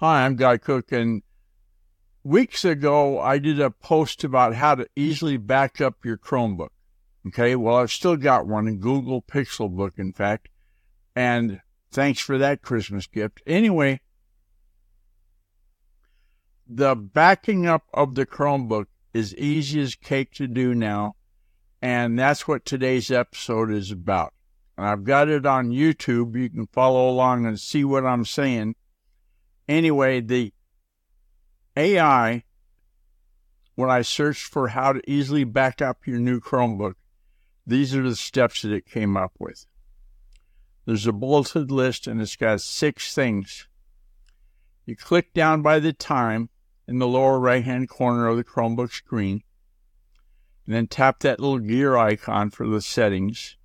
Hi, I'm Guy Cook, and weeks ago I did a post about how to easily back up your Chromebook. Okay, well, I've still got one in Google Pixelbook, in fact, and thanks for that Christmas gift. Anyway, the backing up of the Chromebook is easy as cake to do now, and that's what today's episode is about. And I've got it on YouTube. You can follow along and see what I'm saying. Anyway, the AI, when I searched for how to easily back up your new Chromebook, these are the steps that it came up with. There's a bulleted list and it's got six things. You click down by the time in the lower right hand corner of the Chromebook screen, and then tap that little gear icon for the settings.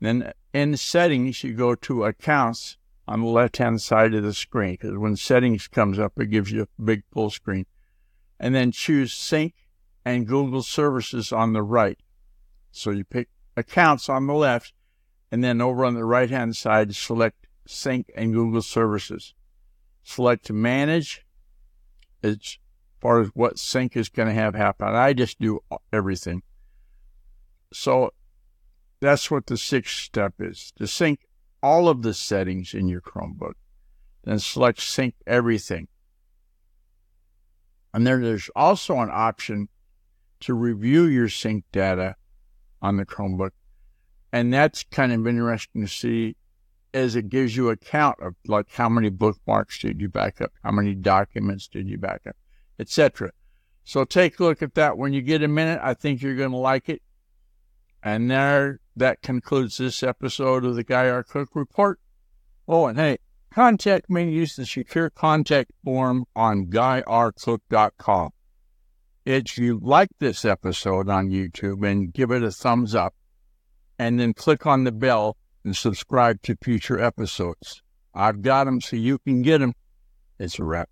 Then in settings, you go to accounts on the left hand side of the screen because when settings comes up, it gives you a big full screen. And then choose sync and Google services on the right. So you pick accounts on the left, and then over on the right hand side, select sync and Google services. Select manage as far as what sync is going to have happen. I just do everything. So that's what the sixth step is to sync all of the settings in your Chromebook. Then select sync everything. And then there's also an option to review your sync data on the Chromebook. And that's kind of interesting to see as it gives you a count of like how many bookmarks did you back up, how many documents did you back up, etc. So take a look at that when you get a minute. I think you're going to like it. And there, that concludes this episode of the Guy R. Cook Report. Oh, and hey, contact me. Use the secure contact form on guyrcook.com. If you like this episode on YouTube and give it a thumbs up, and then click on the bell and subscribe to future episodes. I've got them so you can get them. It's a wrap.